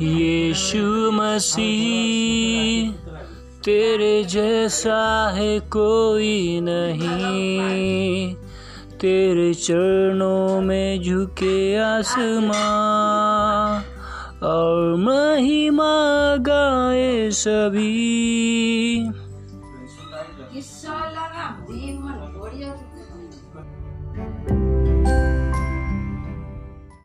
यीशु मसीह, तेरे जैसा है कोई नहीं। तेरे चरणों में झुके आसमां, और महिमा गाए सभी।